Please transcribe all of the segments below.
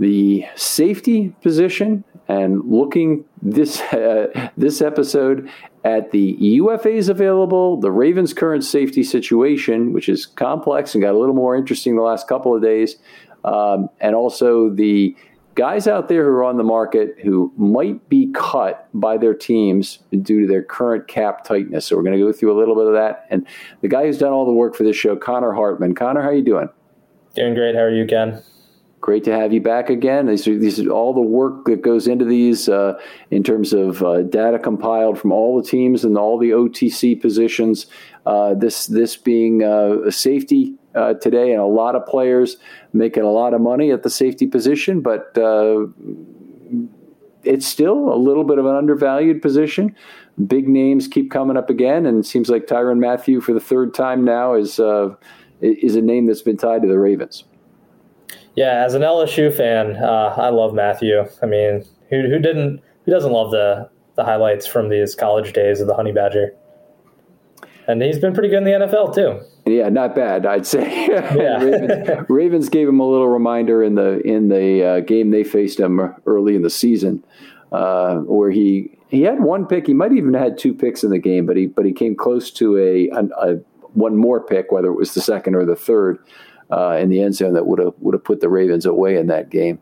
the safety position and looking this uh, this episode at the UFAs available, the Ravens' current safety situation, which is complex and got a little more interesting the last couple of days, um, and also the guys out there who are on the market who might be cut by their teams due to their current cap tightness. So we're going to go through a little bit of that. And the guy who's done all the work for this show, Connor Hartman. Connor, how you doing? Doing great. How are you, Ken? Great to have you back again. These are, these are all the work that goes into these uh, in terms of uh, data compiled from all the teams and all the OTC positions. Uh, this this being uh, a safety uh, today, and a lot of players making a lot of money at the safety position, but uh, it's still a little bit of an undervalued position. Big names keep coming up again, and it seems like Tyrann Mathieu for the third time now is is a name that's been tied to the Ravens. Yeah, as an LSU fan, uh, I love Mathieu. I mean, who who didn't who doesn't love the the highlights from these college days of the Honey Badger? And he's been pretty good in the NFL too. Yeah, not bad, I'd say. Yeah. Ravens, Ravens, gave him a little reminder in the in the uh, game they faced him early in the season, uh, where he he had one pick. He might even had two picks in the game, but he but he came close to a, a, a one more pick, whether it was the second or the third uh, in the end zone that would have would have put the Ravens away in that game.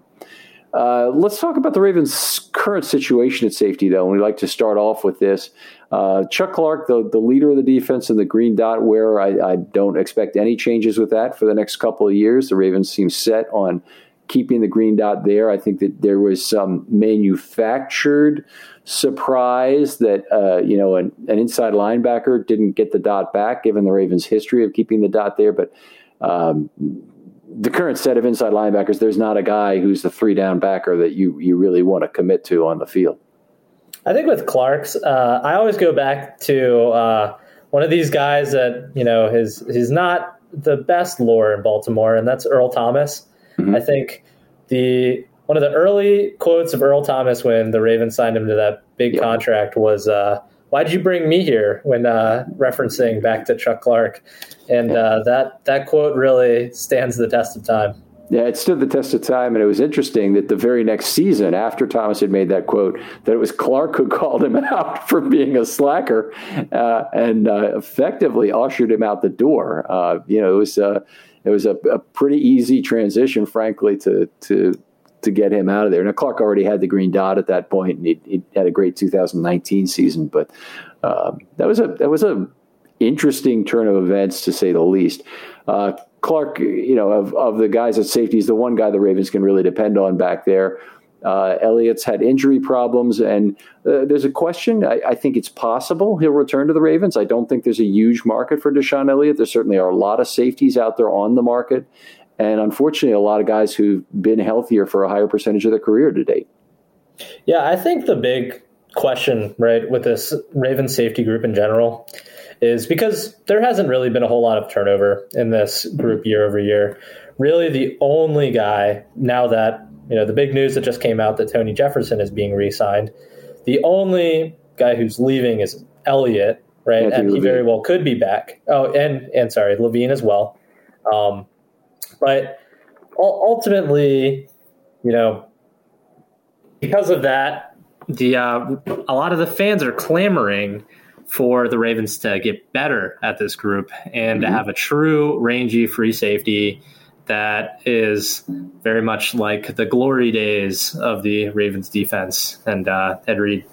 Uh, let's talk about the Ravens' current situation at safety, though. And we like to start off with this. Uh, Chuck Clark, the, the leader of the defense in the green dot wearer, I, I, don't expect any changes with that for the next couple of years. The Ravens seem set on keeping the green dot there. I think that there was some manufactured surprise that uh, you know an, an inside linebacker didn't get the dot back, given the Ravens' history of keeping the dot there. But um, the current set of inside linebackers, there's not a guy who's the three down backer that you you really want to commit to on the field. I think with Clark's, uh, I always go back to uh, one of these guys that you know his he's not the best lore in Baltimore, and that's Earl Thomas. Mm-hmm. I think the one of the early quotes of Earl Thomas when the Ravens signed him to that big yeah. contract was, uh, "Why did you bring me here?" When uh, referencing back to Chuck Clark, and uh, that that quote really stands the test of time. Yeah, it stood the test of time, and it was interesting that the very next season, after Thomas had made that quote, that it was Clark who called him out for being a slacker, uh, and uh, effectively ushered him out the door. Uh, you know, it was uh, it was a, a, pretty easy transition, frankly, to to to get him out of there. Now Clark already had the green dot at that point, and he, he had a great 2019 season, but um, that was a that was a interesting turn of events to say the least. Uh, Clark, you know, of, of the guys at safety, is the one guy the Ravens can really depend on back there. Uh, Elliott's had injury problems, and uh, there's a question. I, I, think it's possible he'll return to the Ravens. I don't think there's a huge market for DeShon Elliott. There certainly are a lot of safeties out there on the market, and unfortunately, a lot of guys who've been healthier for a higher percentage of their career to date. Yeah, I think the big question, right, with this Ravens safety group in general is because there hasn't really been a whole lot of turnover in this group year over year. Really, the only guy now that you know the big news that just came out that Tony Jefferson is being re-signed, the only guy who's leaving is Elliott, right? And he very well could be back. Oh, and and sorry, Levine as well. Um, but ultimately, you know, because of that, the uh, a lot of the fans are clamoring for the Ravens to get better at this group and mm-hmm. to have a true rangy free safety that is very much like the glory days of the Ravens defense and uh, Ed Reed.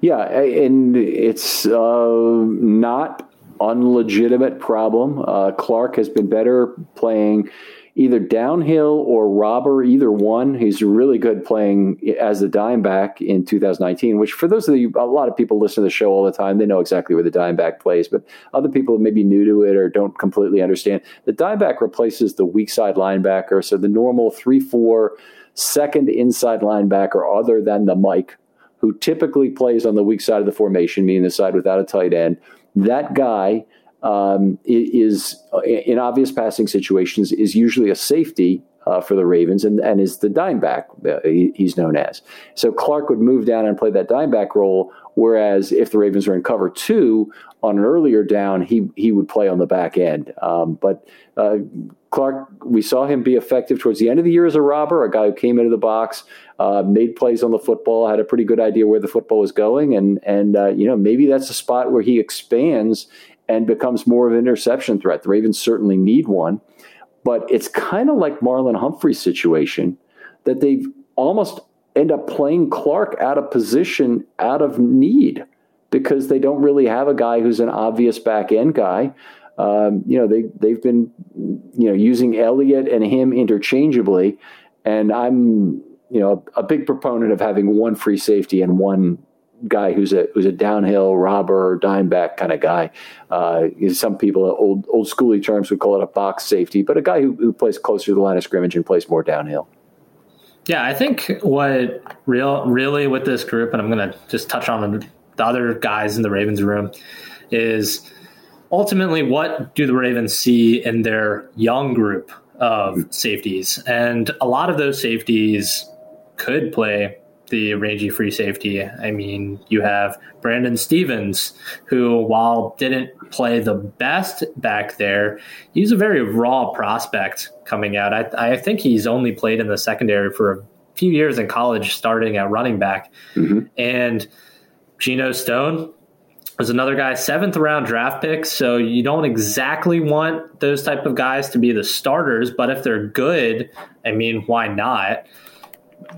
Yeah, and it's uh, not unlegitimate problem. Uh, Clark has been better playing either downhill or robber, either one. He's really good playing as the dime back in 2019, which for those of you, a lot of people listen to the show all the time. They know exactly where the dime back plays, but other people may be new to it or don't completely understand. The dime back replaces the weak side linebacker. So the normal 3 4 second inside linebacker, other than the Mike, who typically plays on the weak side of the formation, meaning the side without a tight end. That guy um, is in obvious passing situations is usually a safety uh, for the Ravens and, and is the dime back he, he's known as. So Clark would move down and play that dime back role, whereas if the Ravens were in cover two on an earlier down, he he would play on the back end. Um, but uh, Clark, we saw him be effective towards the end of the year as a robber, a guy who came into the box, uh, made plays on the football, had a pretty good idea where the football was going, and and uh, you know maybe that's a spot where he expands and becomes more of an interception threat. The Ravens certainly need one, but it's kind of like Marlon Humphrey's situation that they've almost end up playing Clark out of position, out of need, because they don't really have a guy who's an obvious back end guy. Um, you know, they they've been you know using Elliott and him interchangeably, and I'm you know a, a big proponent of having one free safety and one guy who's a who's a downhill robber, dime back kind of guy. Uh, some people, old old schooly terms, would call it a box safety, but a guy who, who plays closer to the line of scrimmage and plays more downhill. Yeah, I think what real really with this group, and I'm going to just touch on the other guys in the Ravens room, is ultimately what do the Ravens see in their young group of safeties, and a lot of those safeties could play the rangy free safety. I mean, you have Brandon Stephens, who, while didn't play the best back there, he's a very raw prospect coming out. I, I think he's only played in the secondary for a few years in college, starting at running back. Mm-hmm. And Geno Stone was another guy, seventh round draft pick. So you don't exactly want those type of guys to be the starters, but if they're good, I mean, why not?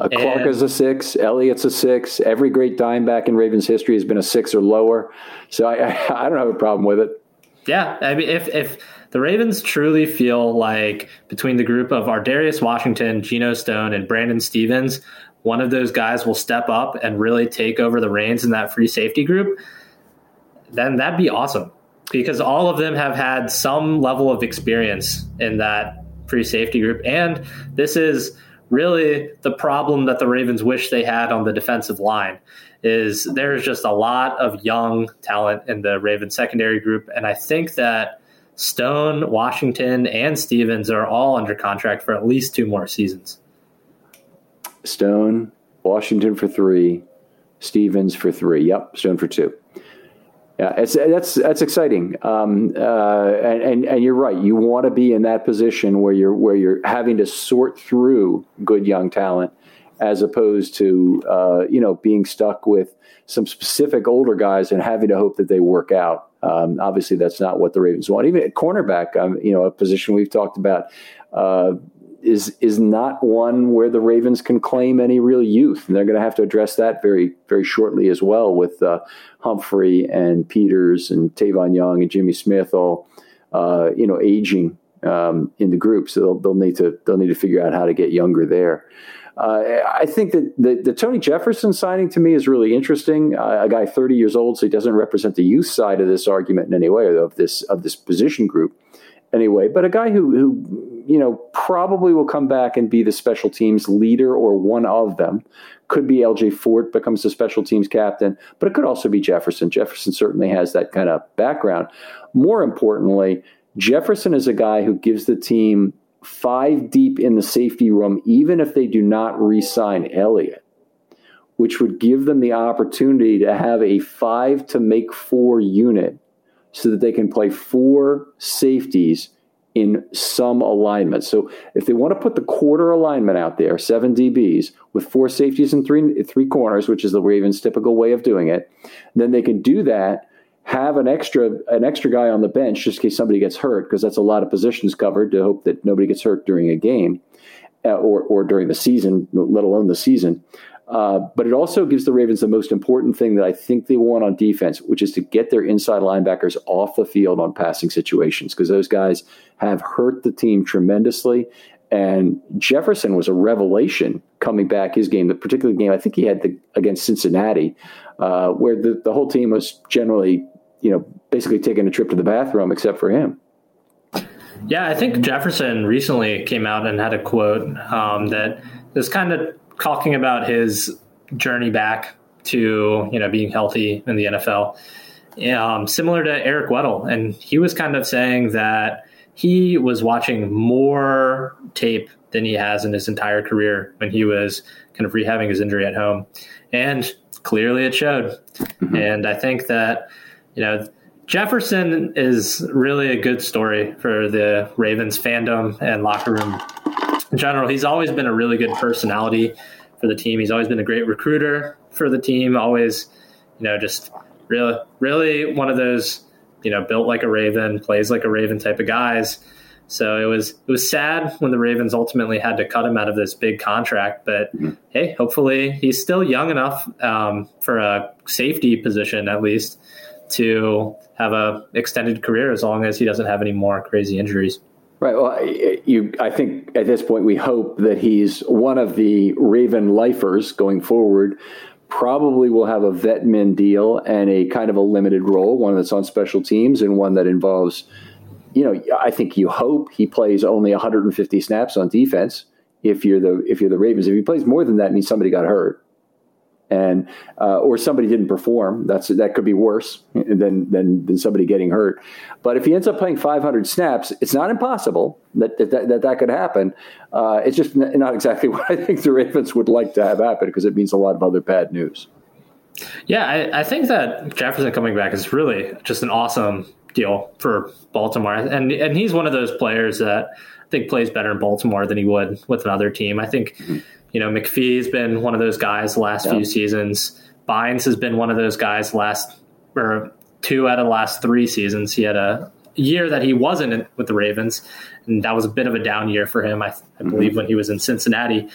Uh, Clark and, is a six. Elliott's a six. Every great dime back in Ravens history has been a six or lower. So I, I, I don't have a problem with it. Yeah, I mean, if if the Ravens truly feel like between the group of Ar'Darius Washington, Geno Stone, and Brandon Stephens, one of those guys will step up and really take over the reins in that free safety group, then that'd be awesome because all of them have had some level of experience in that free safety group, and this is really the problem that the Ravens wish they had on the defensive line is there's just a lot of young talent in the Ravens secondary group. And I think that Stone, Washington, and Stephens are all under contract for at least two more seasons. Stone, Washington for three, Stephens for three. Yep, Stone for two. Yeah, it's that's that's exciting, um, uh, and, and and you're right. You want to be in that position where you're where you're having to sort through good young talent, as opposed to uh, you know being stuck with some specific older guys and having to hope that they work out. Um, obviously, that's not what the Ravens want. Even at cornerback, um, you know, a position we've talked about. Uh, is is not one where the Ravens can claim any real youth, and they're going to have to address that very very shortly as well with uh, Humphrey and Peters and Tavon Young and Jimmy Smith all uh, you know aging um, in the group, so they'll, they'll need to they'll need to figure out how to get younger there. Uh, I think that the, the, Tony Jefferson signing to me is really interesting. Uh, a guy 30 years old, so he doesn't represent the youth side of this argument in any way of this of this position group anyway. But a guy who, who, you know, probably will come back and be the special teams leader or one of them. Could be LJ Fort becomes the special teams captain, but it could also be Jefferson. Jefferson certainly has that kind of background. More importantly, Jefferson is a guy who gives the team five deep in the safety room, even if they do not re sign Elliott, which would give them the opportunity to have a five to make four unit so that they can play four safeties in some alignment. So if they want to put the quarter alignment out there, seven DBs with four safeties and three three corners, which is the Ravens' typical way of doing it, then they can do that. Have an extra an extra guy on the bench just in case somebody gets hurt, because that's a lot of positions covered to hope that nobody gets hurt during a game uh, or or during the season, let alone the season. Uh, but it also gives the Ravens the most important thing that I think they want on defense, which is to get their inside linebackers off the field on passing situations because those guys have hurt the team tremendously. And Jefferson was a revelation coming back his game, the particular game I think he had the, against Cincinnati, uh, where the, the whole team was generally, you know, basically taking a trip to the bathroom except for him. Yeah, I think Jefferson recently came out and had a quote um, that is kind of talking about his journey back to you know being healthy in the NFL, um, similar to Eric Weddle, and he was kind of saying that he was watching more tape than he has in his entire career when he was kind of rehabbing his injury at home, and clearly it showed. Mm-hmm. And I think that you know Jefferson is really a good story for the Ravens fandom and locker room in general. He's always been a really good personality for the team. He's always been a great recruiter for the team. Always, you know, just really, really one of those, you know, built like a Raven, plays like a Raven type of guys. So it was it was sad when the Ravens ultimately had to cut him out of this big contract. But mm-hmm. hey, hopefully he's still young enough um, for a safety position at least to have a extended career as long as he doesn't have any more crazy injuries. Right. Well, you, I think at this point we hope that he's one of the Raven lifers going forward. Probably will have a vet min deal and a kind of a limited role, one that's on special teams and one that involves, you know, I think you hope he plays only 150 snaps on defense. If you're the if you're the Ravens, if he plays more than that, means somebody got hurt and uh, or somebody didn't perform. That's that could be worse than, than than somebody getting hurt. But if he ends up playing 500 snaps, it's not impossible that that that, that could happen. Uh, it's just not exactly what I think the Ravens would like to have happen because it means a lot of other bad news. Yeah, I, I think that Jefferson coming back is really just an awesome deal for Baltimore, and and he's one of those players that I think plays better in Baltimore than he would with another team. I think. Mm-hmm you know, McPhee's been one of those guys the last yeah. few seasons. Bynes has been one of those guys last or two out of the last three seasons. He had a year that he wasn't with the Ravens, and that was a bit of a down year for him. I, I mm-hmm. believe when he was in Cincinnati,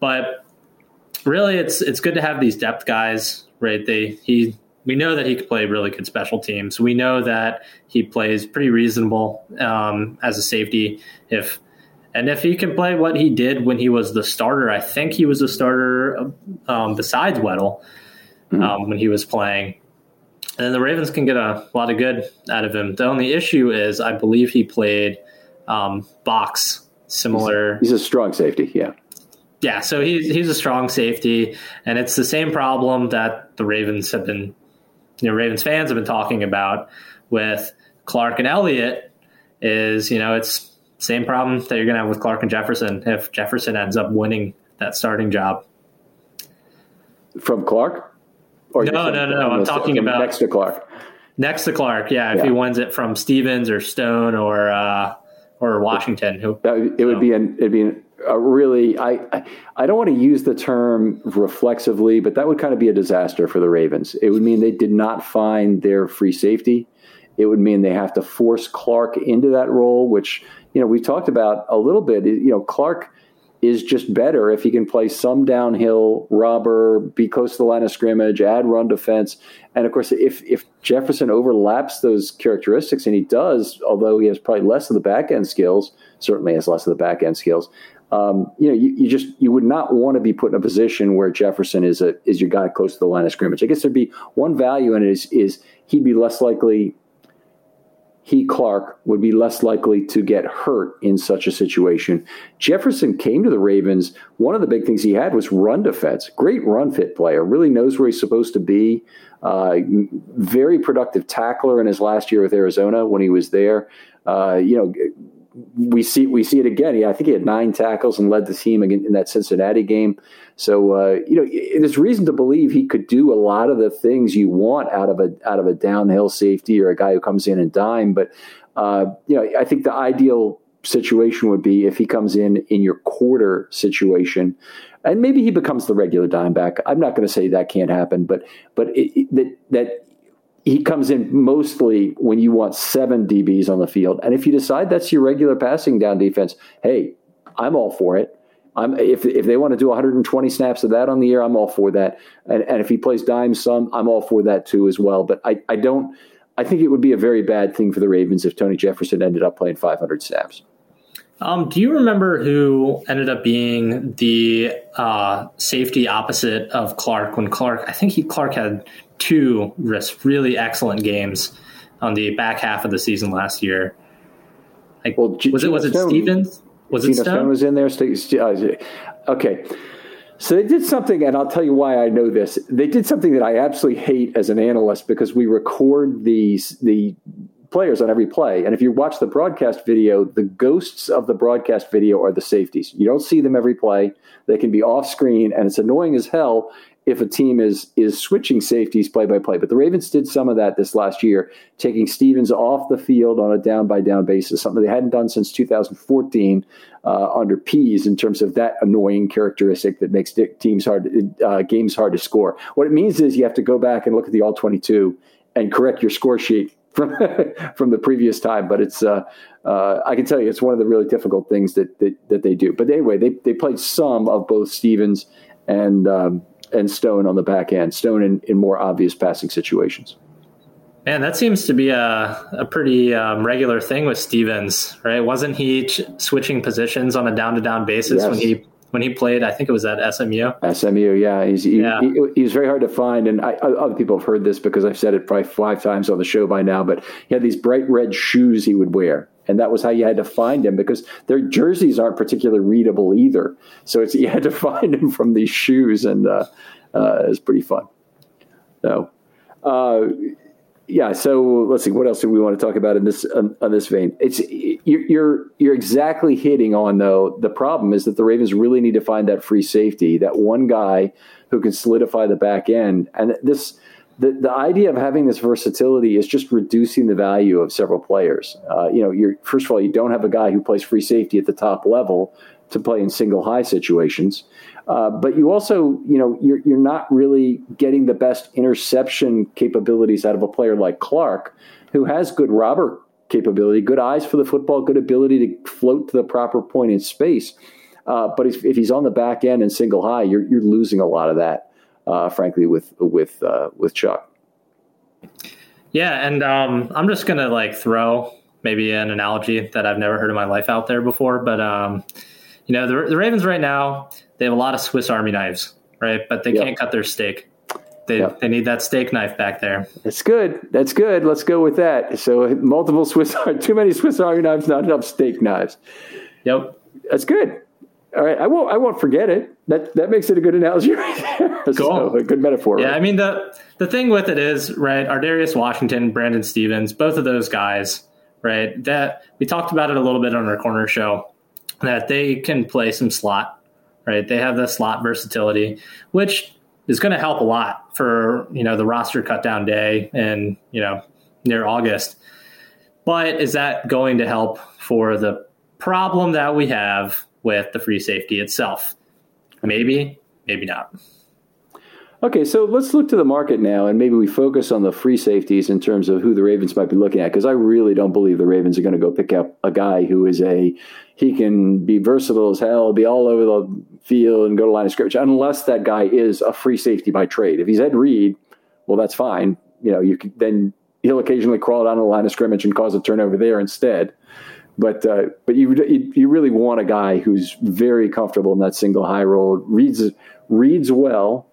but really, it's it's good to have these depth guys. Right? They he we know that he can play really good special teams. We know that he plays pretty reasonable um, as a safety. If and if he can play what he did when he was the starter, I think he was a starter um, besides Weddle mm-hmm. um, when he was playing. And then the Ravens can get a lot of good out of him. The only issue is, I believe he played um, box, similar. He's, he's, a strong safety, yeah. Yeah, so he's he's a strong safety, and it's the same problem that the Ravens have been, you know, Ravens fans have been talking about with Clark and Elliott. Is you know it's same problem that you're going to have with Clark and Jefferson if Jefferson ends up winning that starting job. From Clark? Or no, no, no, no. I'm talking about next to Clark. Next to Clark, yeah. If yeah. he wins it from Stephens or Stone or uh, or Washington, who it would be an it'd be an a really I, I, I don't want to use the term reflexively, but that would kind of be a disaster for the Ravens. It would mean they did not find their free safety. It would mean they have to force Clark into that role, which you know we talked about a little bit. You know, Clark is just better if he can play some downhill, robber, be close to the line of scrimmage, add run defense, and of course, if if Jefferson overlaps those characteristics, and he does, although he has probably less of the back end skills, certainly has less of the back end skills um, you know, you, you, just you would not want to be put in a position where Jefferson is a is your guy close to the line of scrimmage. I guess there'd be one value in it is is he'd be less likely. He Clark would be less likely to get hurt in such a situation. Jefferson came to the Ravens. One of the big things he had was run defense. Great run fit player. Really knows where he's supposed to be. Uh, very productive tackler in his last year with Arizona when he was there. Uh, you know we see we see it again. Yeah, I think he had nine tackles and led the team in that Cincinnati game. So uh, you know, there's reason to believe he could do a lot of the things you want out of a out of a downhill safety or a guy who comes in and dime. But uh, you know, I think the ideal situation would be if he comes in in your quarter situation, and maybe he becomes the regular dime back. I'm not going to say that can't happen, but but it, it, that that he comes in mostly when you want seven DBs on the field. And if you decide that's your regular passing down defense, hey, I'm all for it. I'm, if, if they want to do 120 snaps of that on the year, I'm all for that. And, and if he plays dime some, I'm all for that too as well. But I, I don't, I think it would be a very bad thing for the Ravens if Tony Jefferson ended up playing 500 snaps. Um, do you remember who ended up being the uh, safety opposite of Clark when Clark? I think he Clark had two really excellent games on the back half of the season last year. Like, well, G- was it was it Stephens? Was Geno it Stone? Stone was in there. Uh, okay. So they did something, and I'll tell you why I know this. They did something that I absolutely hate as an analyst because we record these the players on every play. And if you watch the broadcast video, the ghosts of the broadcast video are the safeties. You don't see them every play. They can be off screen, and it's annoying as hell if a team is is switching safeties play by play. But the Ravens did some of that this last year, taking Stephens off the field on a down by down basis, something they hadn't done since 2014 uh, under Pees in terms of that annoying characteristic that makes teams hard, uh, games hard to score. What it means is you have to go back and look at the all 22 and correct your score sheet from from the previous time. But it's uh, uh, I can tell you it's one of the really difficult things that that, that they do. But anyway, they they played some of both Stephens and um, and Stone on the back end. Stone in, in more obvious passing situations. Man, that seems to be a, a pretty um, regular thing with Stephens, right? Wasn't he ch- switching positions on a down to down basis yes. when he when he played? I think it was at SMU. SMU, yeah, he's he, yeah. He, he, was very hard to find, and I, other people have heard this because I've said it probably five times on the show by now. But he had these bright red shoes he would wear, and that was how you had to find him because their jerseys aren't particularly readable either. So it's you had to find him from these shoes, and uh, uh, it was pretty fun. So, uh, yeah. So let's see. What else do we want to talk about in this on, on this vein? It's you're, you're you're exactly hitting on though. The problem is that the Ravens really need to find that free safety, that one guy who can solidify the back end, and this the, the idea of having this versatility is just reducing the value of several players. Uh, you know, you're first of all, you don't have a guy who plays free safety at the top level to play in single high situations, uh, but you also, you know, you're you're not really getting the best interception capabilities out of a player like Clark, who has good robber capability, good eyes for the football, good ability to float to the proper point in space. Uh, but if, if he's on the back end and single high, you're you're losing a lot of that uh, frankly, with with uh, with Chuck. Yeah, and um, I'm just gonna like throw maybe an analogy that I've never heard in my life out there before, but um, you know, the, the, Ravens right now they have a lot of Swiss Army knives, right? But they yep. can't cut their steak. They, yep. they need that steak knife back there. That's good. That's good. Let's go with that. So multiple Swiss, too many Swiss Army knives, not enough steak knives. Yep. That's good. All right, I won't. I won't forget it. that that makes it a good analogy right there. Cool. So, a good metaphor. Yeah, right? I mean the the thing with it is right. Ar'Darius Washington, Brandon Stephens, both of those guys, right? That we talked about it a little bit on our corner show that they can play some slot, right? They have the slot versatility, which is going to help a lot for you know the roster cut down day and you know near August. But is that going to help for the problem that we have with the free safety itself? Maybe, maybe not. Okay, so let's look to the market now, and maybe we focus on the free safeties in terms of who the Ravens might be looking at. Because I really don't believe the Ravens are going to go pick up a guy who is a he can be versatile as hell, be all over the field, and go to line of scrimmage, unless that guy is a free safety by trade. If he's Ed Reed, well, that's fine. You know, you can, then he'll occasionally crawl down the line of scrimmage and cause a turnover there instead. But uh, but you, you really want a guy who's very comfortable in that single high roll, reads reads well,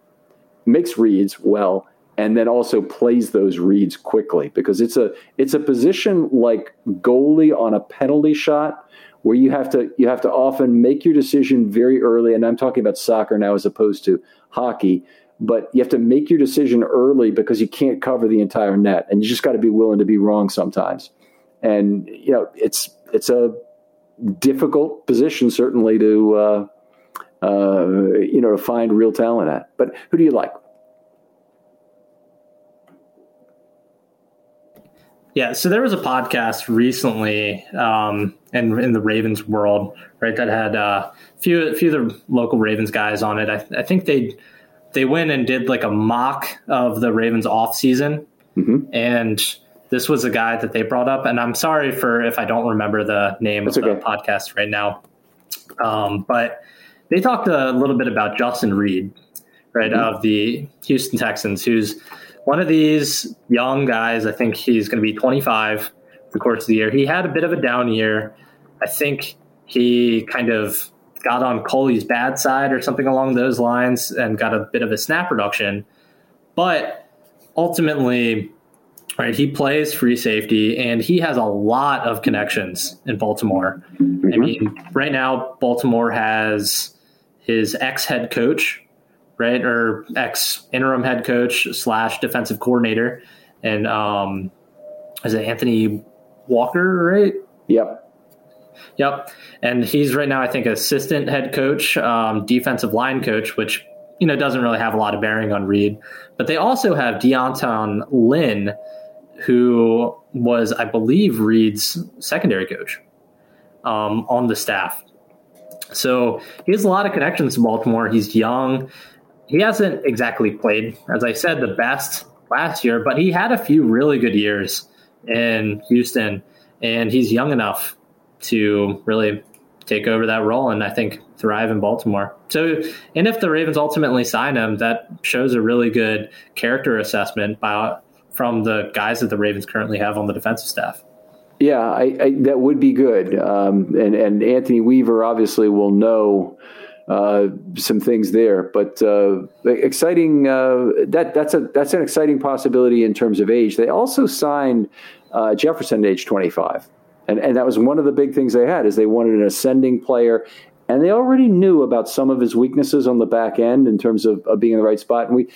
makes reads well, and then also plays those reads quickly because it's a it's a position like goalie on a penalty shot where you have to you have to often make your decision very early and I'm talking about soccer now as opposed to hockey but you have to make your decision early because you can't cover the entire net and you just got to be willing to be wrong sometimes and you know it's it's a difficult position certainly to uh, uh, you know to find real talent at. But who do you like? Yeah, so there was a podcast recently um, in in the Ravens world, right? That had uh, a few few of the local Ravens guys on it. I, I think they they went and did like a mock of the Ravens off season, mm-hmm. and this was a guy that they brought up, and I'm sorry for if I don't remember the name That's of okay. the podcast right now. Um, but they talked a little bit about Justin Reid, right, mm-hmm. of the Houston Texans, who's one of these young guys. I think he's going to be 25 the course of the year. He had a bit of a down year. I think he kind of got on Culley's bad side or something along those lines and got a bit of a snap reduction. But ultimately, right? He plays free safety and he has a lot of connections in Baltimore. Mm-hmm. I mean, right now, Baltimore has his ex head coach, right? Or ex interim head coach slash defensive coordinator. And um, is it Anthony Walker, right? Yep. Yep. And he's right now, I think, assistant head coach, um, defensive line coach, which, you know, doesn't really have a lot of bearing on Reid. But they also have D'Anton Lynn, who was, I believe, Reid's secondary coach um, on the staff. So he has a lot of connections to Baltimore. He's young. He hasn't exactly played, as I said, the best last year, but he had a few really good years in Houston, and he's young enough to really take over that role and I think thrive in Baltimore. So, and if the Ravens ultimately sign him, that shows a really good character assessment by from the guys that the Ravens currently have on the defensive staff. Yeah, I, I, that would be good. Um, and, and Anthony Weaver obviously will know uh, some things there, but uh, exciting. Uh, that that's a that's an exciting possibility in terms of age. They also signed uh, Jefferson at age twenty five, and and that was one of the big things they had is they wanted an ascending player. And they already knew about some of his weaknesses on the back end in terms of, of being in the right spot. And we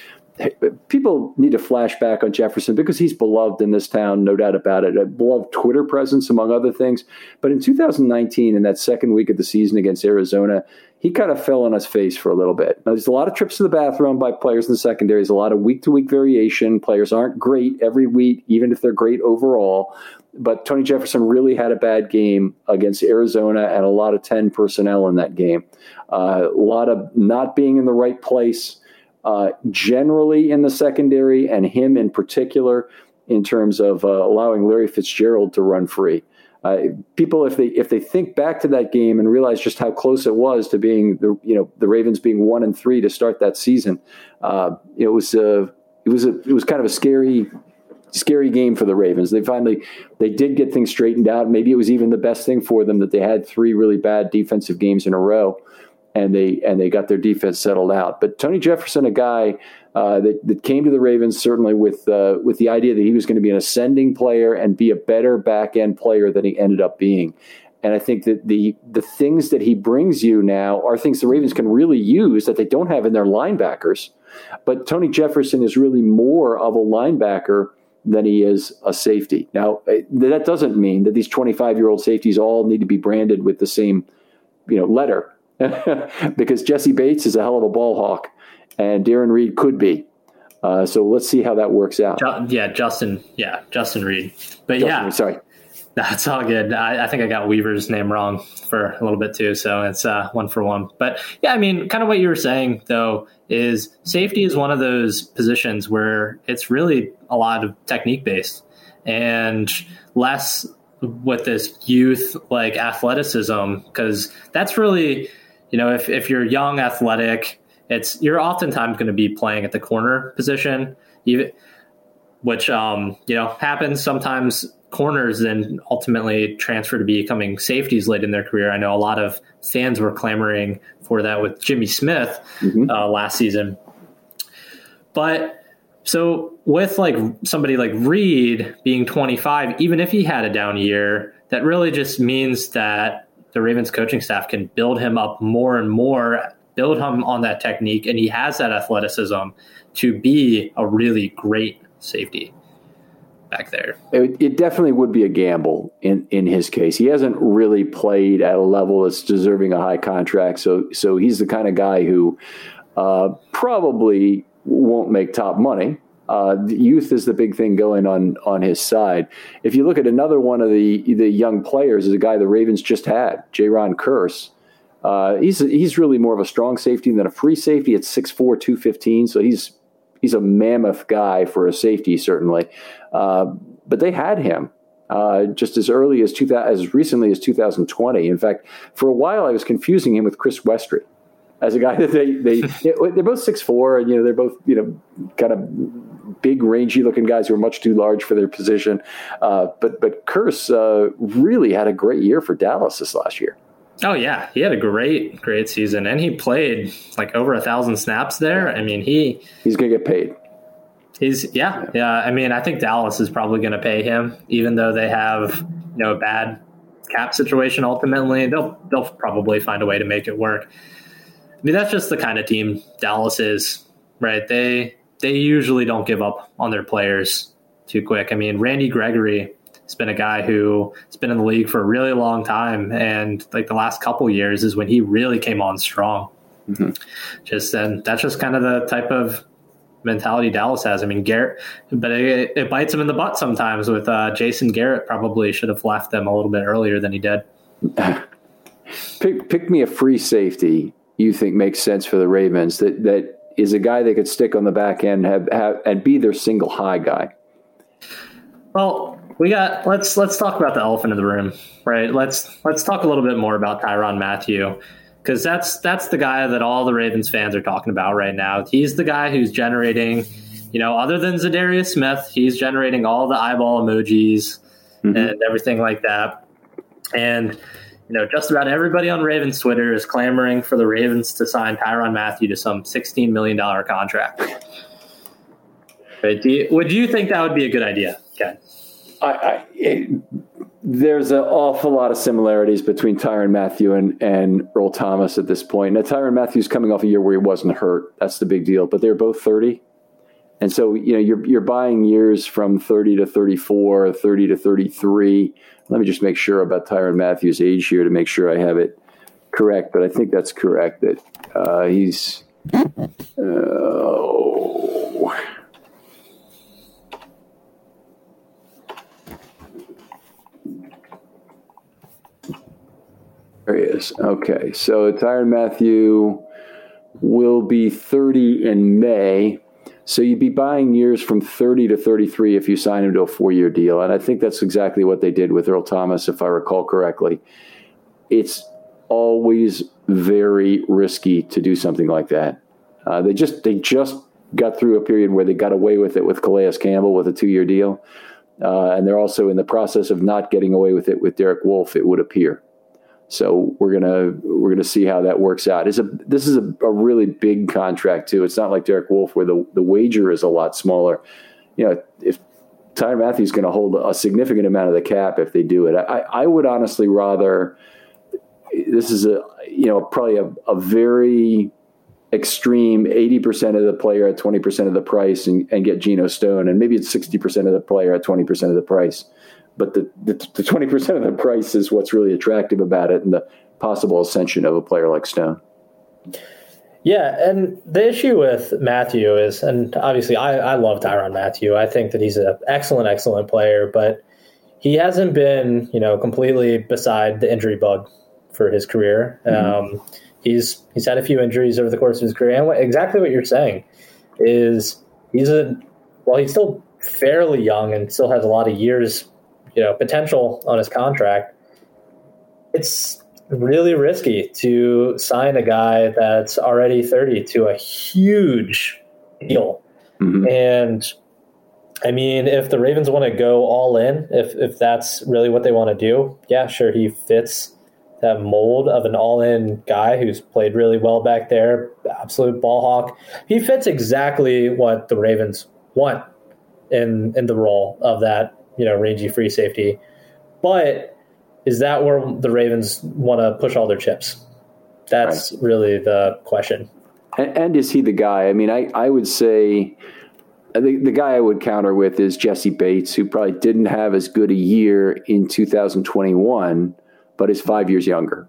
people need to flash back on Jefferson because he's beloved in this town, no doubt about it. A beloved Twitter presence, among other things. But in 2019, in that second week of the season against Arizona, he kind of fell on his face for a little bit. Now, there's a lot of trips to the bathroom by players in the secondary. There's a lot of week to week variation. Players aren't great every week, even if they're great overall. But Tony Jefferson really had a bad game against Arizona and a lot of 10 personnel in that game. Uh, a lot of not being in the right place uh, generally in the secondary, and him in particular, in terms of uh, allowing Larry Fitzgerald to run free. Uh, people, if they if they think back to that game and realize just how close it was to being the you know the Ravens being one and three to start that season, uh, it was uh, it was a, it was kind of a scary scary game for the Ravens. They finally they did get things straightened out. Maybe it was even the best thing for them that they had three really bad defensive games in a row and they and they got their defense settled out. But Tony Jefferson, a guy uh, that, that came to the Ravens certainly with uh, with the idea that he was going to be an ascending player and be a better back end player than he ended up being. And I think that the the things that he brings you now are things the Ravens can really use that they don't have in their linebackers. But Tony Jefferson is really more of a linebacker than he is a safety. Now, eh, that doesn't mean that these 25 year old safeties all need to be branded with the same, you know, letter, because Jessie Bates is a hell of a ball hawk, and Darren Reed could be. Uh, so let's see how that works out. yeah, Justin. Yeah, Justin Reid. But Justin, yeah, sorry. That's all good. I, I, think I got Weaver's name wrong for a little bit too, so it's uh, one for one. But yeah, I mean, kind of what you were saying though is safety is one of those positions where it's really a lot of technique based and less with this youth like athleticism because that's really you know if, if you're young athletic it's you're oftentimes going to be playing at the corner position even which um, you know happens sometimes corners then ultimately transfer to becoming safeties late in their career. I know a lot of fans were clamoring for that with Jimmy Smith mm-hmm. uh, last season. But so with like somebody like Reid being 25, even if he had a down year, that really just means that the Ravens coaching staff can build him up more and more, build him on that technique, and he has that athleticism to be a really great safety back there. It, it, definitely would be a gamble in, in his case. He hasn't really played at a level that's deserving a high contract, so so he's the kind of guy who uh, probably won't make top money. Uh, youth is the big thing going on on his side. If you look at another one of the the young players, is a guy the Ravens just had, Jayron Kearse. Uh, he's he's really more of a strong safety than a free safety at 6'4", 215, so he's he's a mammoth guy for a safety, certainly. Uh, but they had him uh, just as early as 2000, as recently as 2020. In fact, for a while, I was confusing him with Chris Westry as a guy that they they they're both six four, and you know they're both you know kind of big, rangy looking guys who are much too large for their position. Uh, but but Kearse uh, really had a great year for Dallas this last year. Oh yeah, he had a great, great season, and he played like over a thousand snaps there. I mean, he he's gonna get paid. He's yeah, yeah. I mean, I think Dallas is probably going to pay him, even though they have you know a bad cap situation. Ultimately, they'll they'll probably find a way to make it work. I mean, that's just the kind of team Dallas is, right? They they usually don't give up on their players too quick. I mean, Randy Gregory has been a guy who has been in the league for a really long time, and like the last couple years is when he really came on strong. Mm-hmm. Just and that's just kind of the type of mentality Dallas has. I mean, Garrett, but it, it bites him in the butt sometimes. With uh, Jason Garrett, probably should have left them a little bit earlier than he did. pick, pick me a free safety you think makes sense for the Ravens that that is a guy they could stick on the back end have, have and be their single high guy. Well, we got let's let's talk about the elephant in the room, right? Let's let's talk a little bit more about Tyrann Mathieu because that's that's the guy that all the Ravens fans are talking about right now. He's the guy who's generating, you know, other than Za'Darius Smith, he's generating all the eyeball emojis mm-hmm. and everything like that. And you know, just about everybody on Ravens Twitter is clamoring for the Ravens to sign Tyrann Mathieu to some sixteen million dollar contract. Right? You, would you think that would be a good idea, Ken? I, I it, there's an awful lot of similarities between Tyrann Mathieu and, and Earl Thomas at this point. Now, Tyrann Mathieu's coming off a year where he wasn't hurt. That's the big deal. But they're both 30. And so, you know, you're, you're buying years from 30 to 34, 30 to 33. Let me just make sure about Tyrann Mathieu's age here to make sure I have it correct. But I think that's correct that uh, he's. Uh, There he is. Okay, so Tyrann Mathieu will be 30 in May. So you'd be buying years from 30 to 33 if you sign him to a four year deal. And I think that's exactly what they did with Earl Thomas, if I recall correctly. It's always very risky to do something like that. Uh, they just they just got through a period where they got away with it with Calais Campbell with a two year deal. Uh, and they're also in the process of not getting away with it with Derek Wolfe, it would appear. So we're gonna we're gonna see how that works out. It's a this is a, a really big contract too. It's not like Derek Wolfe where the the wager is a lot smaller. You know, if Tyrann Mathieu is going to hold a significant amount of the cap if they do it. I, I would honestly rather. This is a you know probably a, a very extreme 80% of the player at 20% of the price and, and get Geno Stone. And maybe it's 60% of the player at 20% of the price. But the, the, the 20% of the price is what's really attractive about it and the possible ascension of a player like Stone. Yeah, and the issue with Mathieu is, and obviously I, I love Tyrann Mathieu. I think that he's an excellent, excellent player, but he hasn't been, you know, completely beside the injury bug for his career. Mm-hmm. Um, he's he's had a few injuries over the course of his career, and what, exactly what you're saying is he's a well, he's still fairly young and still has a lot of years, you know, potential on his contract. It's really risky to sign a guy that's already 30 to a huge deal. Mm-hmm. And I mean, if the Ravens want to go all in, if if that's really what they want to do, yeah, sure, he fits that mold of an all-in guy who's played really well back there, absolute ball hawk. He fits exactly what the Ravens want in in the role of that, you know, rangy free safety. But is that where the Ravens want to push all their chips? That's right. really the question. And, and, is he the guy? I mean, I, I would say the, the guy I would counter with is Jessie Bates, who probably didn't have as good a year in 2021 but is five years younger.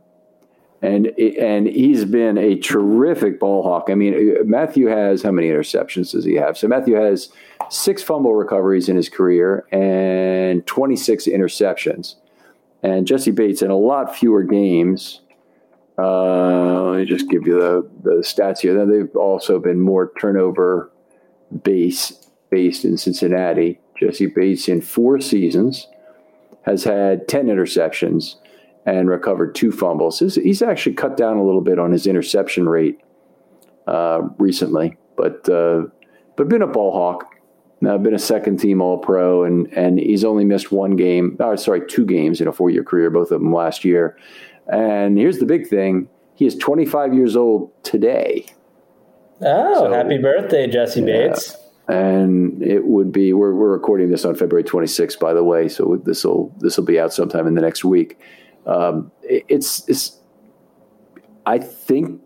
And and he's been a terrific ball hawk. I mean, Mathieu has how many interceptions does he have? So Mathieu has six fumble recoveries in his career and 26 interceptions. And Jessie Bates in a lot fewer games. Uh, let me just give you the, the stats here. Then they've also been more turnover base based in Cincinnati. Jessie Bates in four seasons has had 10 interceptions and recovered two fumbles. He's actually cut down a little bit on his interception rate uh, recently, but uh, but been a ball hawk. Now, been a second team All Pro, and and he's only missed one game. Oh, sorry, two games in a four year career, both of them last year. And here's the big thing: he is 25 years old today. Oh, so, happy birthday, Jessie yeah. Bates! And it would be we're we're recording this on February 26th, by the way. So this will this will be out sometime in the next week um, it's it's. I think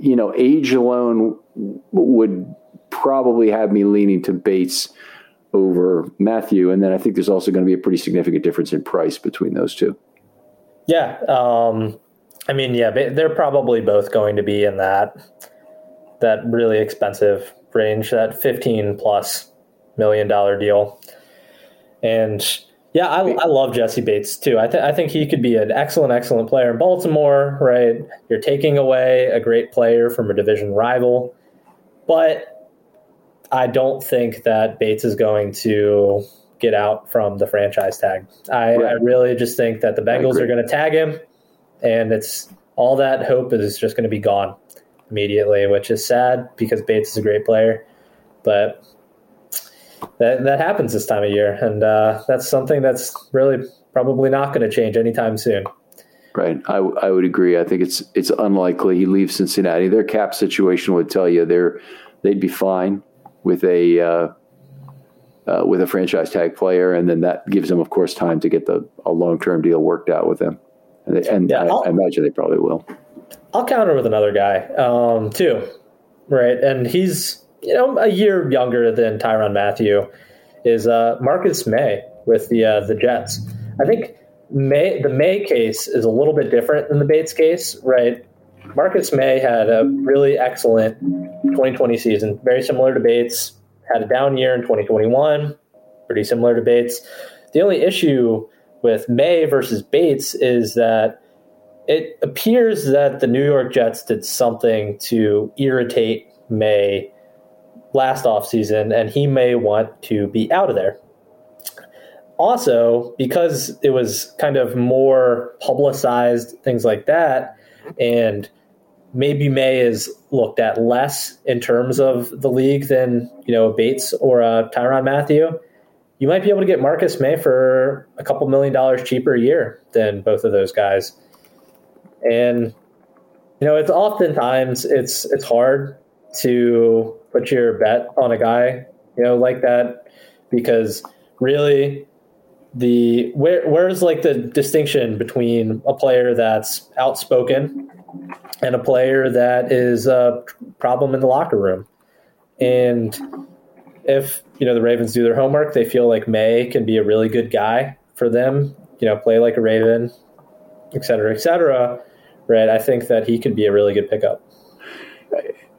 you know age alone would probably have me leaning to Bates over Mathieu, and then I think there's also going to be a pretty significant difference in price between those two. Yeah, um, I mean, yeah, they're probably both going to be in that that really expensive range, that 15 plus million dollar deal, and yeah, I, I love Jessie Bates too. I, th- I think he could be an excellent, excellent player in Baltimore, right? You're taking away a great player from a division rival, but I don't think that Bates is going to get out from the franchise tag. I, right. I really just think that the Bengals are going to tag him, and it's all that hope is just going to be gone immediately, which is sad because Bates is a great player. But that that happens this time of year, and uh, that's something that's really probably not going to change anytime soon. Right, I, I would agree. I think it's it's unlikely he leaves Cincinnati. Their cap situation would tell you they're they'd be fine with a uh, uh, with a franchise tag player, and then that gives them, of course, time to get the a long term deal worked out with them. And, they, and yeah, I, I, imagine they probably will. I'll counter with another guy um, too, right? And he's you know, a year younger than Tyrann Mathieu, is uh, Marcus Maye with the uh, the Jets. I think Maye the Maye case is a little bit different than the Bates case, right? Marcus Maye had a really excellent 2020 season, very similar to Bates. Had a down year in 2021, pretty similar to Bates. The only issue with Maye versus Bates is that it appears that the New York Jets did something to irritate Maye last offseason, and he may want to be out of there. Also, because it was kind of more publicized, things like that, and maybe Maye is looked at less in terms of the league than you know Bates or uh, Tyrann Mathieu. You might be able to get Marcus Maye for a couple million dollars cheaper a year than both of those guys. And you know, it's oftentimes it's it's hard to put your bet on a guy, you know, like that because really the where where's like the distinction between a player that's outspoken and a player that is a problem in the locker room. And if you know the Ravens do their homework, they feel like Maye can be a really good guy for them. You know, play like a Raven, et cetera, et cetera. Right? I think that he could be a really good pickup.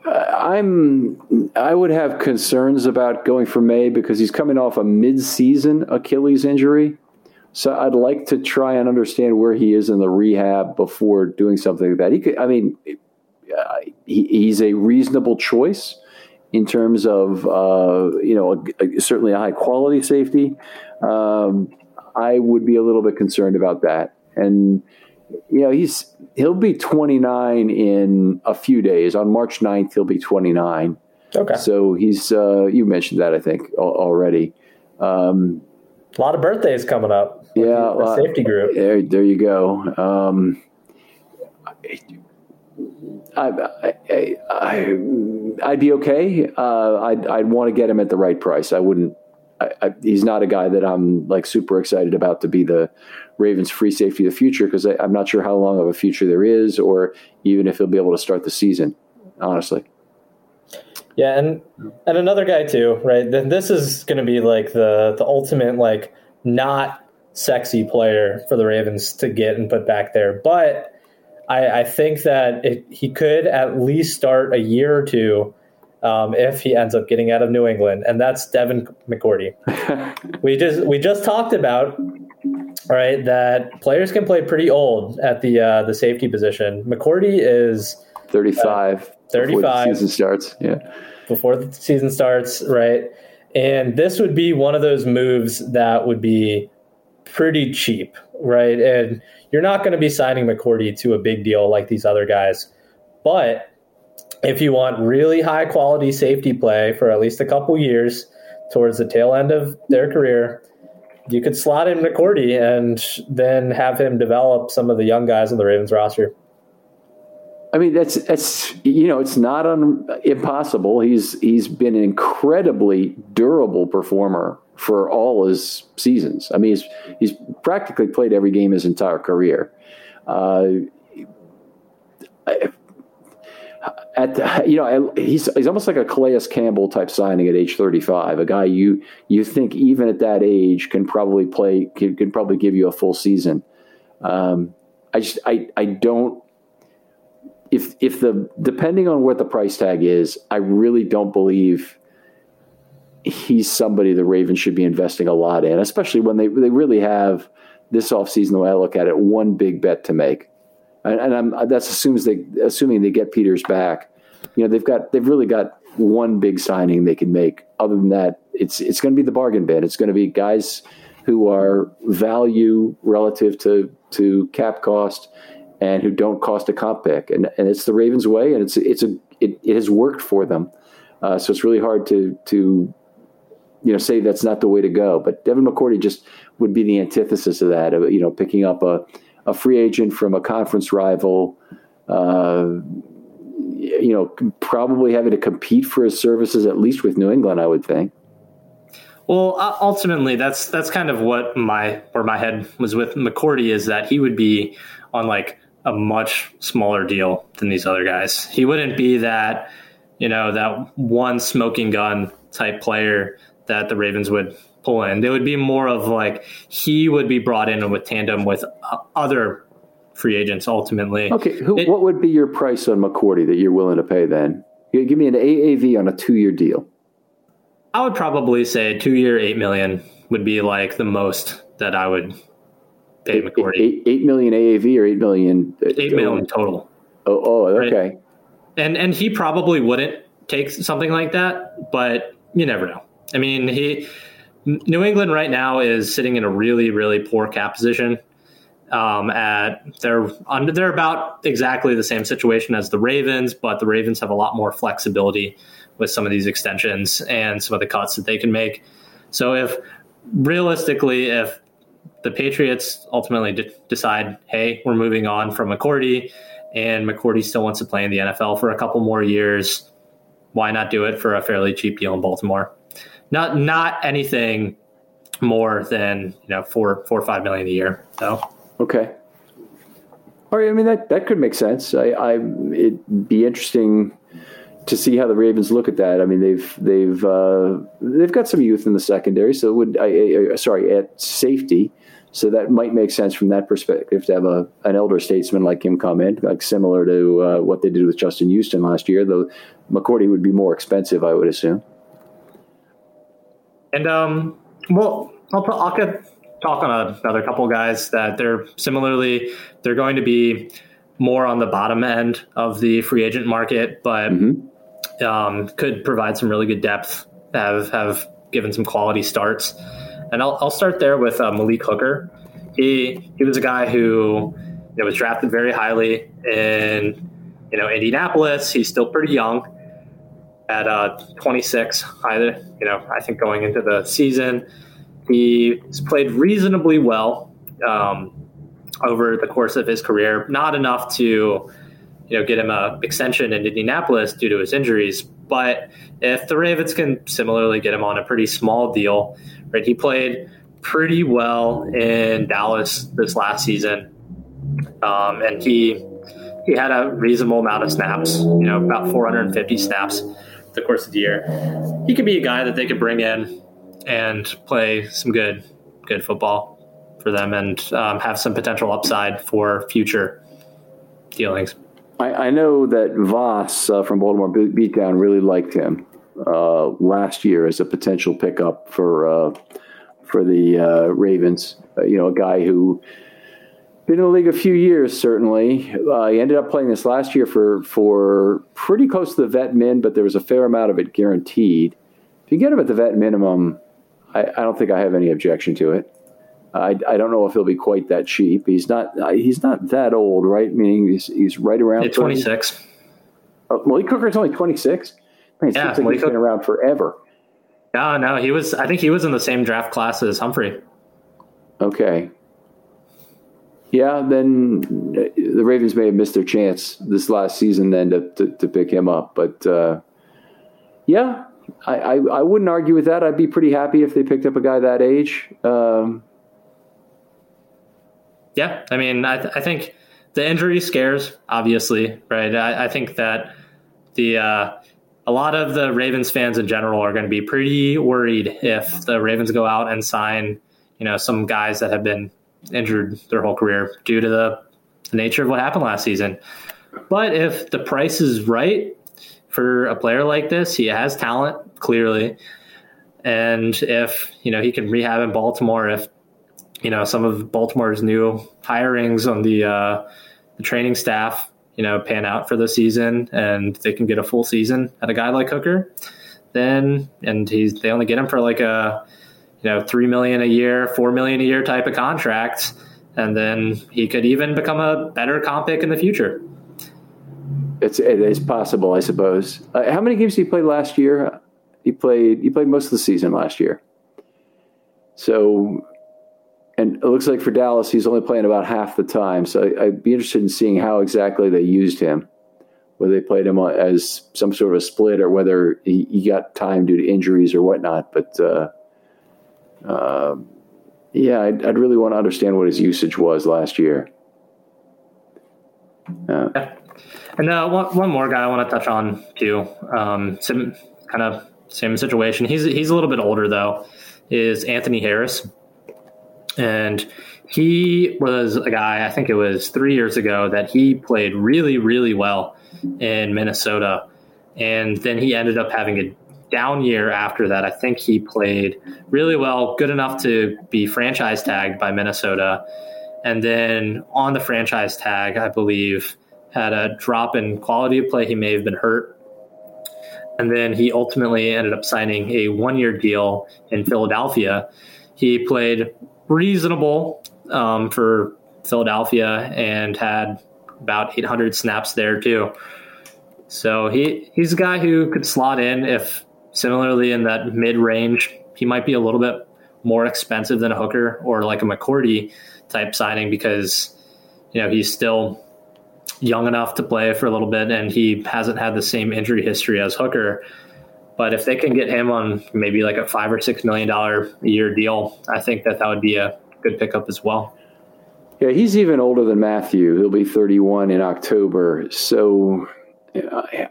I'm. I would have concerns about going for Maye because he's coming off a mid-season Achilles injury. So I'd like to try and understand where he is in the rehab before doing something like that. He could. I mean, uh, he, he's a reasonable choice in terms of uh, you know a, a, certainly a high quality safety. Um, I would be a little bit concerned about that, and you know he's he'll be 29 in a few days. On March 9th, he'll be 29. Okay. So he's uh, you mentioned that I think already. Um, a lot of birthdays coming up. Yeah, the, safety group. There, there you go. Um, I, I, I, I'd be okay. Uh, I'd, I'd want to get him at the right price. I wouldn't. I, I, he's not a guy that I'm like super excited about to be the Ravens free safety of the future because I'm not sure how long of a future there is, or even if he'll be able to start the season. Honestly. Yeah, and and another guy too, right? This is going to be like the the ultimate like not sexy player for the Ravens to get and put back there, but I, I think that it, he could at least start a year or two um, if he ends up getting out of New England, and that's Devin McCourty. we just we just talked about right that players can play pretty old at the uh, the safety position. McCourty is 35. Uh, 35 season starts. Yeah. Before the season starts, right? And this would be one of those moves that would be pretty cheap, right? And you're not going to be signing McCourty to a big deal like these other guys. But if you want really high quality safety play for at least a couple years towards the tail end of their career, you could slot in McCourty and then have him develop some of the young guys on the Ravens roster. I mean, that's that's you know, it's not un, impossible. He's he's been an incredibly durable performer for all his seasons. I mean, he's he's practically played every game his entire career. Uh, at you know, he's he's almost like a Calais Campbell type signing at age 35. A guy you you think even at that age can probably play can, can probably give you a full season. Um, I just I I don't if if the depending on what the price tag is, I really don't believe he's somebody the Ravens should be investing a lot in, especially when they they really have this offseason, the way I look at it, one big bet to make. And, and that's assumes they assuming they get Peters back. You know, they've got they've really got one big signing they can make. Other than that, it's it's going to be the bargain bin. It's going to be guys who are value relative to to cap cost and who don't cost a comp pick. And and it's the Ravens way, and it's it's a it, it has worked for them. Uh, so it's really hard to to you know say that's not the way to go. But Devin McCourty just would be the antithesis of that. You know, picking up a a free agent from a conference rival. Uh, you know, probably having to compete for his services at least with New England, I would think. Well, ultimately, that's that's kind of what my where my head was with McCourty is that he would be on like a much smaller deal than these other guys. He wouldn't be that you know that one smoking gun type player that the Ravens would in. It would be more of like he would be brought in with tandem with uh, other free agents ultimately. Okay, Who, it, what would be your price on McCourty that you're willing to pay then? Give me an AAV on a two year deal. I would probably say two year, eight million would be like the most that I would pay McCourty. Eight, eight million AAV or eight million? Uh, eight million total. Oh, oh okay. Right? And and he probably wouldn't take something like that, but you never know. I mean, he New England right now is sitting in a really, really poor cap position. Um, at they're under they're about exactly the same situation as the Ravens, but the Ravens have a lot more flexibility with some of these extensions and some of the cuts that they can make. So if realistically, if the Patriots ultimately decide, hey, we're moving on from McCourty, and McCourty still wants to play in the NFL for a couple more years, why not do it for a fairly cheap deal in Baltimore? Not not anything more than you know four four or five million a year. So okay. All right, I mean that that could make sense. I, I it'd be interesting to see how the Ravens look at that. I mean, they've they've uh, they've got some youth in the secondary, so would I, I, sorry at safety, so that might make sense from that perspective to have a an elder statesman like him come in, like similar to uh, what they did with Justin Houston last year. Though McCourty would be more expensive, I would assume. And um, well, I'll, I'll talk on another couple guys that they're similarly they're going to be more on the bottom end of the free agent market, but mm-hmm. um, could provide some really good depth. Have have given some quality starts, and I'll, I'll start there with uh, Malik Hooker. He he was a guy who you know, was drafted very highly in you know Indianapolis. He's still pretty young at uh, 26. Either you know I think going into the season He's played reasonably well um, over the course of his career. Not enough to, you know, get him a extension in Indianapolis due to his injuries. But if the Ravens can similarly get him on a pretty small deal, right? He played pretty well in Dallas this last season, um, and he he had a reasonable amount of snaps. You know, about 450 snaps the course of the year. He could be a guy that they could bring in and play some good good football for them and um, have some potential upside for future dealings. I, I know that Voss uh, from Baltimore Beatdown really liked him uh, last year as a potential pickup for uh, for the uh, Ravens. Uh, you know, a guy who been in the league a few years, certainly. Uh, he ended up playing this last year for for pretty close to the vet min, but there was a fair amount of it guaranteed. If you get him at the vet minimum, I, I don't think I have any objection to it. I, I don't know if he'll be quite that cheap. He's not uh, he's not that old, right? Meaning he's, he's right around yeah, 26. Oh, Malik Hooker's only 26? Man, yeah, like he's been around forever. No, no, he was. I think he was in the same draft class as Humphrey. Okay. Yeah, then the Ravens may have missed their chance this last season then to, to, to pick him up. But uh, yeah, I, I, I, wouldn't argue with that. I'd be pretty happy if they picked up a guy that age. Um, yeah, I mean, I, th- I think the injury scares, obviously, right? I, I think that the uh, a lot of the Ravens fans in general are going to be pretty worried if the Ravens go out and sign, you know, some guys that have been injured their whole career due to the, nature of what happened last season. But if the price is right, for a player like this. He has talent, clearly. And if, you know, he can rehab in Baltimore, if, you know, some of Baltimore's new hirings on the, uh, the training staff, you know, pan out for the season and they can get a full season at a guy like Hooker, then, and he's, they only get him for like a, know, three million a year, four million a year type of contract. And then he could even become a better comp pick in the future. It's it is possible, I suppose. Uh, how many games did he play last year? He played he played most of the season last year. So, and it looks like for Dallas, he's only playing about half the time. So I, would be interested in seeing how exactly they used him, whether they played him as some sort of a split or whether he, he got time due to injuries or whatnot. But uh, uh, yeah, I'd, I'd, really want to understand what his usage was last year. Uh, and uh, one, one more guy I want to touch on too. Um, some kind of same situation. He's he's a little bit older though. Is Anthony Harris, and he was a guy. I think it was three years ago that he played really really well in Minnesota, and then he ended up having a down year after that. I think he played really well, good enough to be franchise tagged by Minnesota. And then on the franchise tag, I believe had a drop in quality of play. He may have been hurt. And then he ultimately ended up signing a one year deal in Philadelphia. He played reasonable um, for Philadelphia and had about 800 snaps there too. So he he's a guy who could slot in if similarly in that mid range. He might be a little bit more expensive than a hooker or like a McCourty type signing because you know he's still young enough to play for a little bit, and he hasn't had the same injury history as Hooker. But if they can get him on maybe like a five or six million dollar a year deal, I think that that would be a good pickup as well. Yeah, he's even older than Mathieu. He'll be 31 in October. So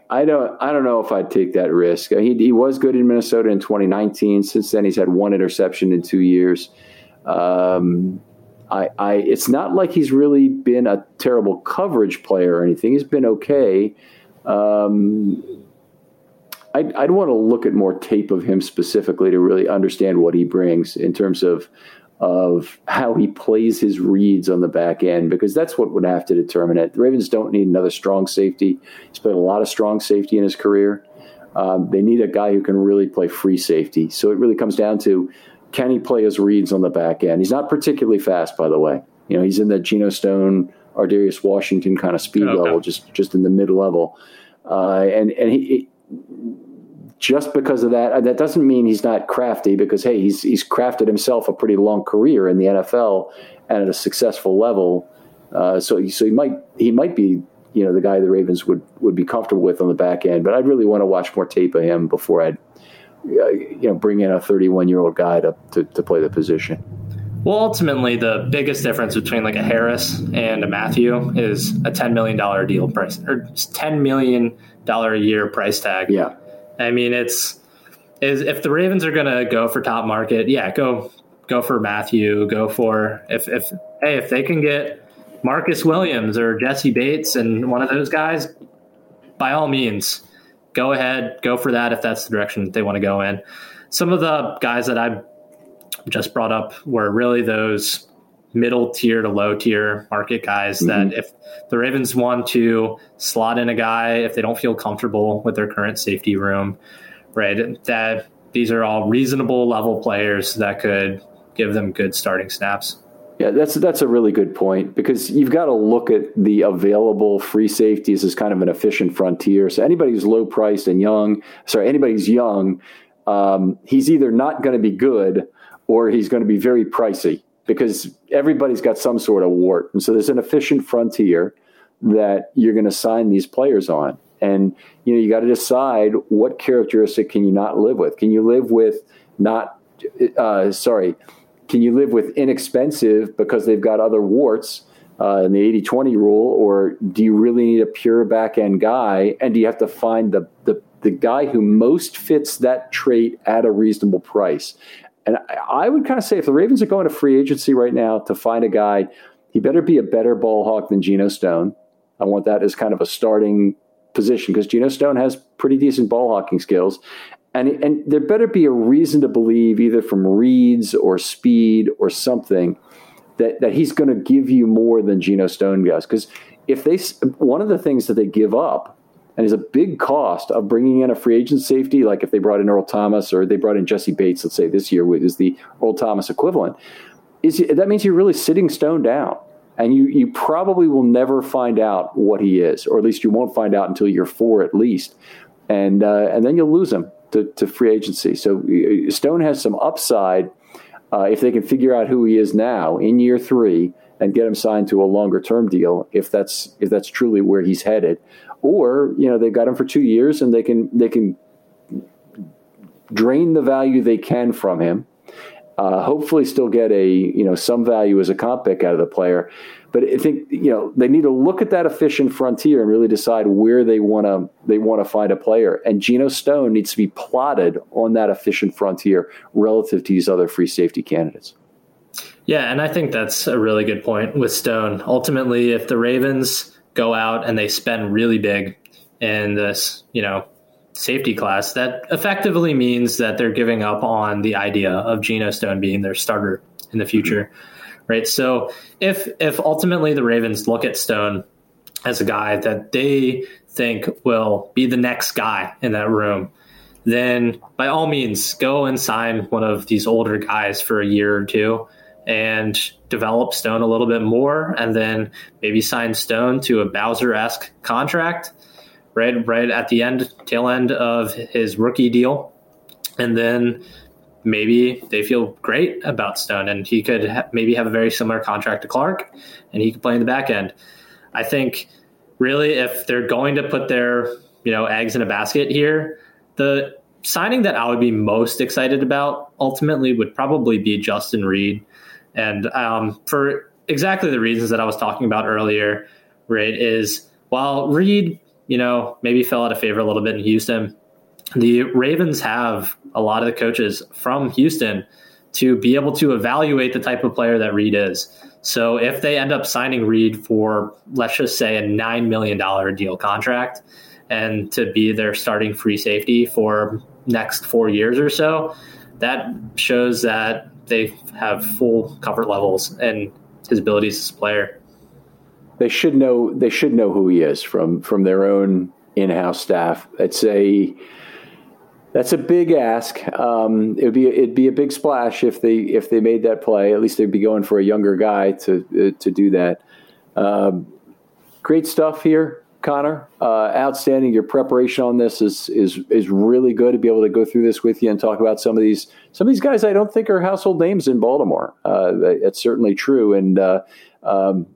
I don't I don't know if I'd take that risk. He, he was good in Minnesota in 2019. Since then, he's had one interception in two years. Um, I, I it's not like he's really been a terrible coverage player or anything. He's been okay. Um, I'd, I'd want to look at more tape of him specifically to really understand what he brings in terms of of how he plays his reads on the back end because that's what would have to determine it. The Ravens don't need another strong safety. He's played a lot of strong safety in his career. Um, they need a guy who can really play free safety. So it really comes down to can he play his reads on the back end? He's not particularly fast, by the way. You know, he's in the Geno Stone, Ar'Darius Washington kind of speed okay. level, just just in the mid level. Uh, and and he, just because of that, that doesn't mean he's not crafty. Because hey, he's he's crafted himself a pretty long career in the NFL and at a successful level. Uh, so so he might he might be you know the guy the Ravens would would be comfortable with on the back end. But I'd really want to watch more tape of him before I'd uh, you know bring in a 31 year old guy to, to to play the position. Well, ultimately, the biggest difference between like a Harris and a Mathieu is a $10 million deal price or $10 million a year price tag. Yeah. I mean, it's is if the Ravens are going to go for top market, yeah, go go for Mathieu, go for if if hey if they can get Marcus Williams or Jessie Bates and one of those guys, by all means, go ahead, go for that if that's the direction that they want to go in. Some of the guys that I just brought up were really those middle tier to low tier market guys mm-hmm. that if the Ravens want to slot in a guy, if they don't feel comfortable with their current safety room, right, that these are all reasonable level players that could give them good starting snaps. Yeah, that's that's a really good point because you've got to look at the available free safeties as kind of an efficient frontier. So anybody who's low priced and young, sorry, anybody who's young, um, he's either not going to be good or he's going to be very pricey because everybody's got some sort of wart. And so there's an efficient frontier that you're going to sign these players on. And you know, you got to decide what characteristic can you not live with? Can you live with not uh, sorry, can you live with inexpensive because they've got other warts uh, in the 80 20 rule, or do you really need a pure back end guy? And do you have to find the, the, the guy who most fits that trait at a reasonable price? And I would kind of say if the Ravens are going to free agency right now to find a guy, he better be a better ball hawk than Geno Stone. I want that as kind of a starting position because Geno Stone has pretty decent ball hawking skills. And, and there better be a reason to believe, either from reads or speed or something, that, that he's going to give you more than Geno Stone does. Because if they, one of the things that they give up and is a big cost of bringing in a free agent safety, like if they brought in Earl Thomas or they brought in Jessie Bates, let's say this year is the Earl Thomas equivalent, is that means you're really sitting Stone down. And you, you probably will never find out what he is, or at least you won't find out until you're four at least. And, uh, and then you'll lose him to, to free agency. So uh, Stone has some upside uh, if they can figure out who he is now in year three and get him signed to a longer term deal if that's if that's truly where he's headed or you know they've got him for two years and they can they can drain the value they can from him. Uh, hopefully, still get a you know some value as a comp pick out of the player. But I think you know they need to look at that efficient frontier and really decide where they want to they want to find a player. And Geno Stone needs to be plotted on that efficient frontier relative to these other free safety candidates. Yeah, and I think that's a really good point with Stone. Ultimately, if the Ravens go out and they spend really big in this, you know, safety class, that effectively means that they're giving up on the idea of Geno Stone being their starter in the future. Right. So if if ultimately the Ravens look at Stone as a guy that they think will be the next guy in that room, then by all means go and sign one of these older guys for a year or two and develop Stone a little bit more, and then maybe sign Stone to a Bowser esque contract, right? Right at the end, tail end of his rookie deal, and then maybe they feel great about Stone, and he could ha- maybe have a very similar contract to Clark, and he could play in the back end. I think really, if they're going to put their you know eggs in a basket here, the signing that I would be most excited about ultimately would probably be Justin Reid. And um, for exactly the reasons that I was talking about earlier, right, is while Reid, you know, maybe fell out of favor a little bit in Houston, the Ravens have a lot of the coaches from Houston to be able to evaluate the type of player that Reid is. So if they end up signing Reid for, let's just say, a $9 million deal contract and to be their starting free safety for next four years or so, that shows that they have full comfort levels and his abilities as a player. They should know. They should know who he is from from their own in-house staff. It's a that's a big ask. Um, it would be it'd be a big splash if they if they made that play. At least they'd be going for a younger guy to to do that. Um, great stuff here, Connor. Uh, outstanding. Your preparation on this is is is really good to be able to go through this with you and talk about some of these some of these guys I don't think are household names in Baltimore. Uh, that's certainly true, and uh, um,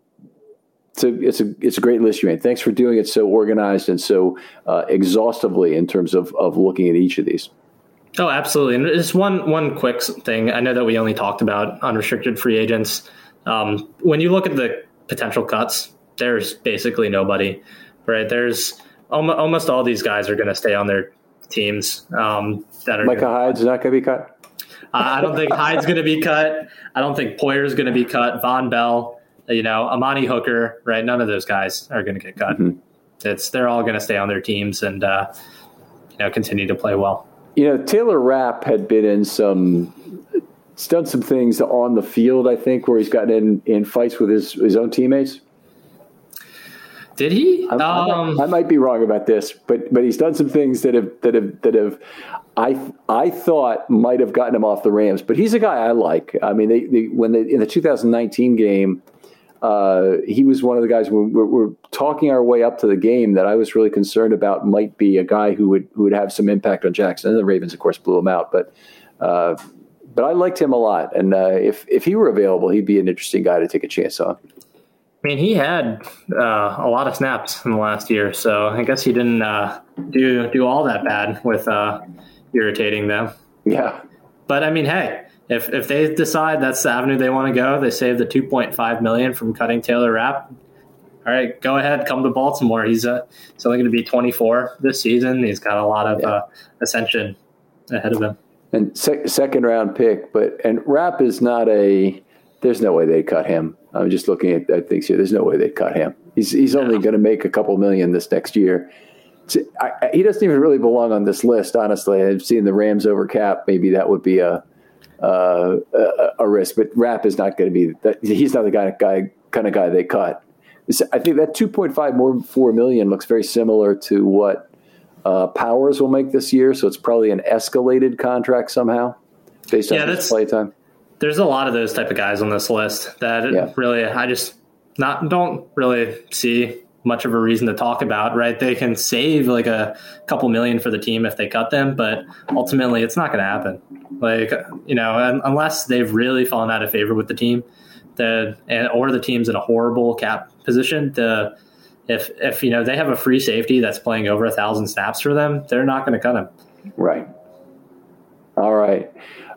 it's a it's a it's a great list you made. Thanks for doing it so organized and so uh, exhaustively in terms of of looking at each of these. Oh, absolutely. And just one one quick thing. I know that we only talked about unrestricted free agents. Um, when you look at the potential cuts, there's basically nobody. Right? There's almost, almost all these guys are going to stay on their teams. Um, that are Micah Hyde's not going to be cut. I don't think Hyde's going to be cut. I don't think Poyer's going to be cut. Vonn Bell you know, Amani Hooker, right? None of those guys are going to get cut. Mm-hmm. It's they're all going to stay on their teams and uh, you know continue to play well. You know, Taylor Rapp had been in some. He's done some things on the field, I think, where he's gotten in, in fights with his, his own teammates. Did he? I, um, I, might, I, might, be wrong about this, but but he's done some things that have that have that have I I thought might have gotten him off the Rams. But he's a guy I like. I mean, they, they when they in the 2019 game, uh, he was one of the guys when we're, we're, talking our way up to the game that I was really concerned about might be a guy who would who would have some impact on Jackson. And the Ravens, of course, blew him out, but uh, but I liked him a lot, and uh, if if he were available, he'd be an interesting guy to take a chance on. I mean, he had uh, a lot of snaps in the last year, so I guess he didn't uh, do do all that bad with uh, irritating them. Yeah, but I mean, hey if if they decide that's the avenue they want to go, they save the 2.5 million from cutting Taylor Rapp. All right, go ahead, come to Baltimore. He's uh, he's only going to be 24 this season. He's got a lot of yeah. uh, ascension ahead of him. And sec- second round pick, but and Rapp is not a. There's no way they cut him. I'm just looking at, at things here. There's no way they cut him. He's he's only going to make a couple million this next year. I, I, he doesn't even really belong on this list, honestly. I've seen the Rams over cap. Maybe that would be a uh, a, a, risk. But Rapp is not going to be that. He's not the guy, guy kind of guy they cut. I think that 2.5 more 4 million looks very similar to what uh, Powers will make this year. So it's probably an escalated contract somehow based yeah, on his play time. There's a lot of those type of guys on this list that yeah. really I just not don't really see much of a reason to talk about, right? They can save like a couple million for the team if they cut them, but ultimately it's not going to happen. Like, you know, unless they've really fallen out of favor with the team, the or the team's in a horrible cap position. The if if you know they have a free safety that's playing over a thousand snaps for them, they're not going to cut him. Right. All right.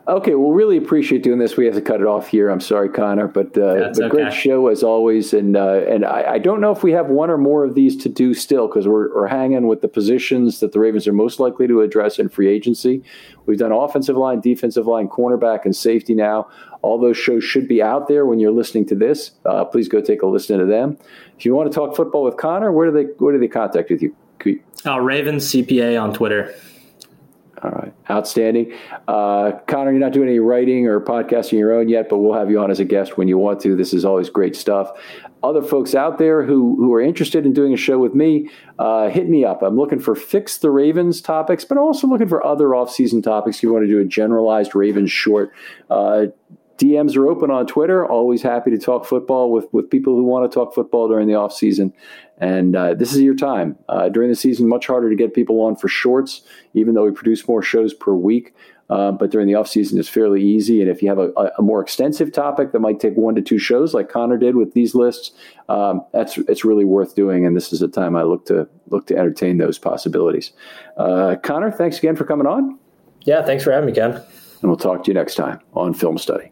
Okay, well, really appreciate doing this. We have to cut it off here. I'm sorry, Connor, but uh, the okay. great show as always. And uh, and I, I, don't know if we have one or more of these to do still because we're, we're hanging with the positions that the Ravens are most likely to address in free agency. We've done offensive line, defensive line, cornerback, and safety now. All those shows should be out there when you're listening to this. Uh, please go take a listen to them. If you want to talk football with Connor, where do they where do they contact with you? Uh, Ravens CPA on Twitter. All right. Outstanding. Uh, Connor, you're not doing any writing or podcasting your own yet, but we'll have you on as a guest when you want to. This is always great stuff. Other folks out there who, who are interested in doing a show with me, uh, hit me up. I'm looking for Fix the Ravens topics, but also looking for other offseason topics. If you want to do a generalized Ravens short, uh, DMs are open on Twitter. Always happy to talk football with, with people who want to talk football during the offseason. And uh, this is your time. Uh, during the season, much harder to get people on for shorts, even though we produce more shows per week. Uh, but during the off season, it's fairly easy. And if you have a, a, more extensive topic that might take one to two shows, like Connor did with these lists, um, that's it's really worth doing. And this is a time I look to look to entertain those possibilities. Uh, Connor, thanks again for coming on. Yeah, thanks for having me, Ken. And we'll talk to you next time on Film Study.